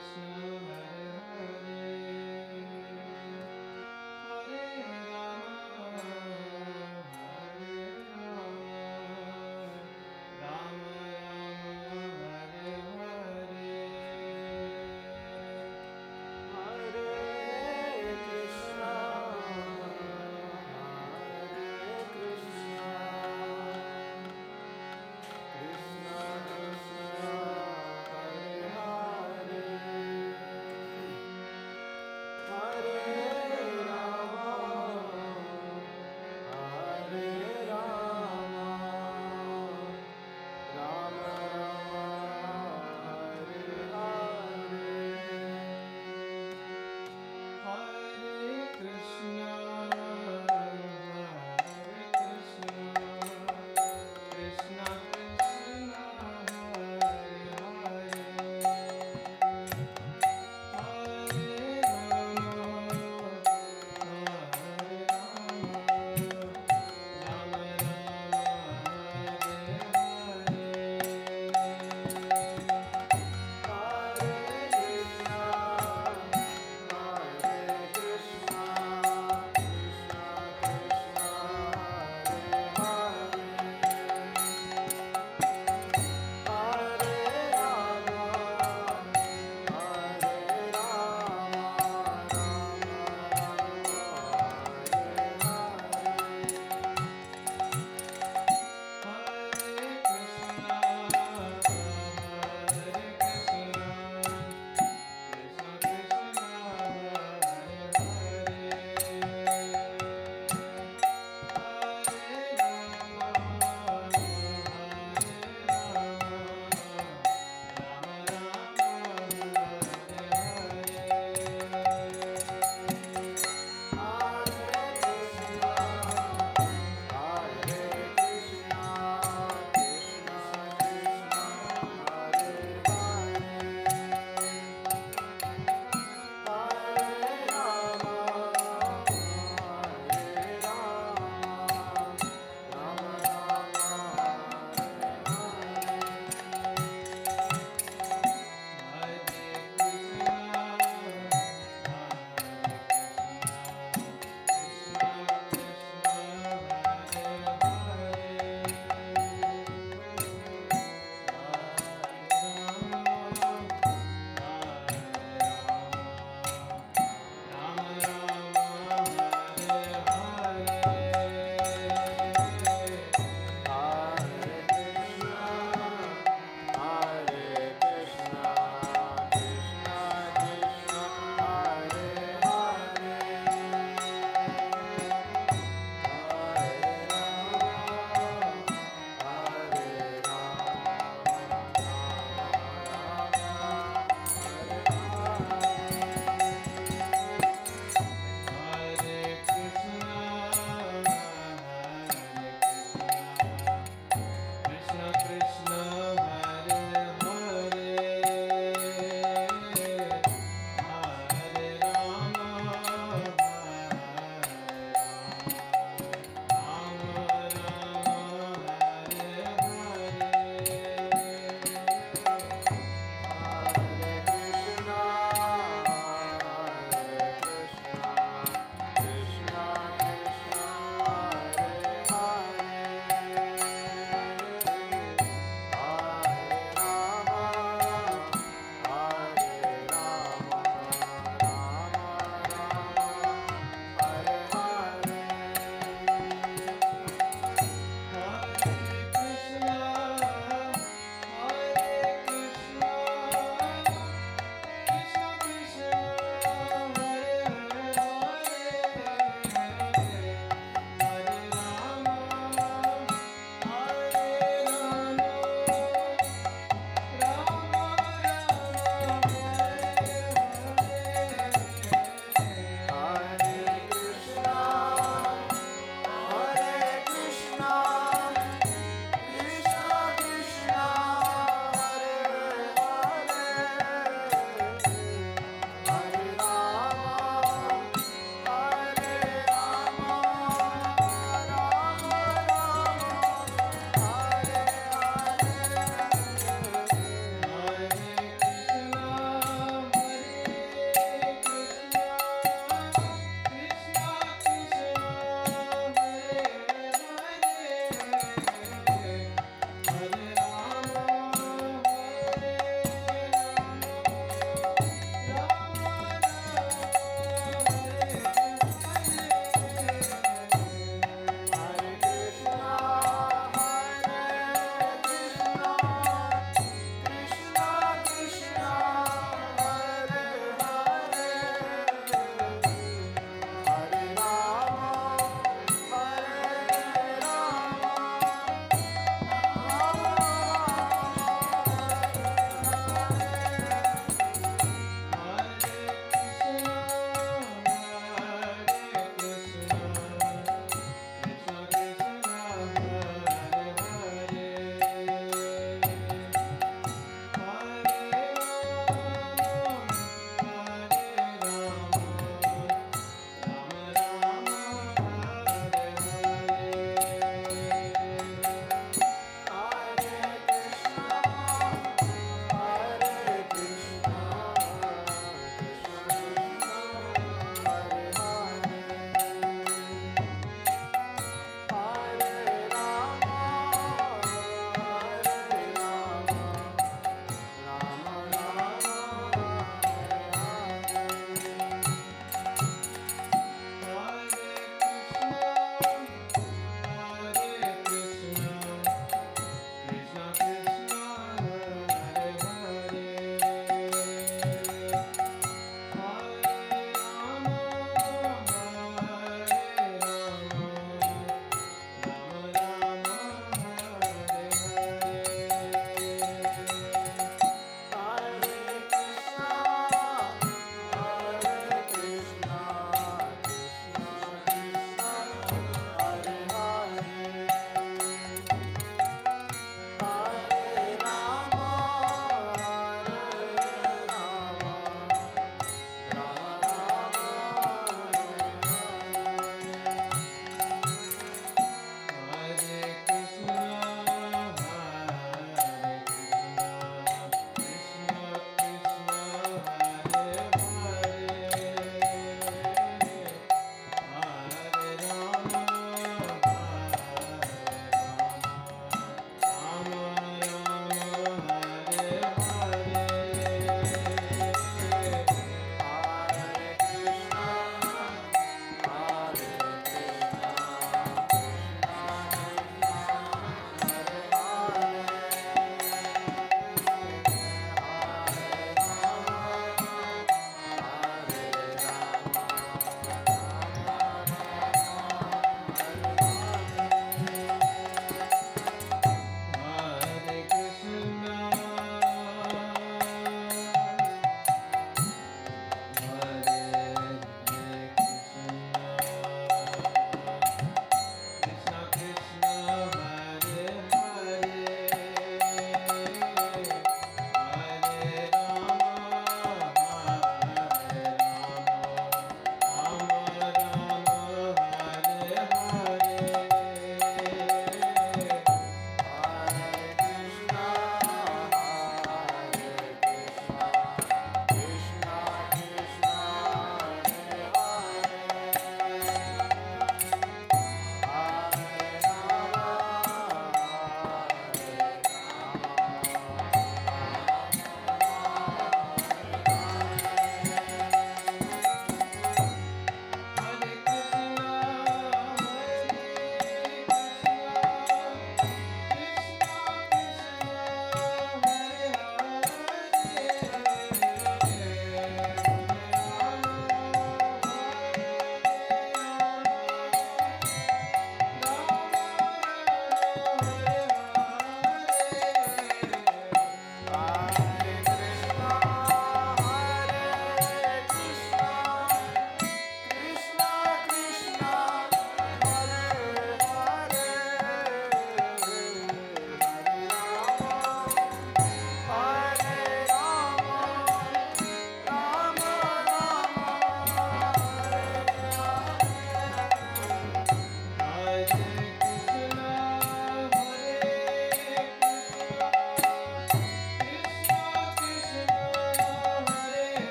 Krishna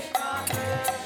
Krishna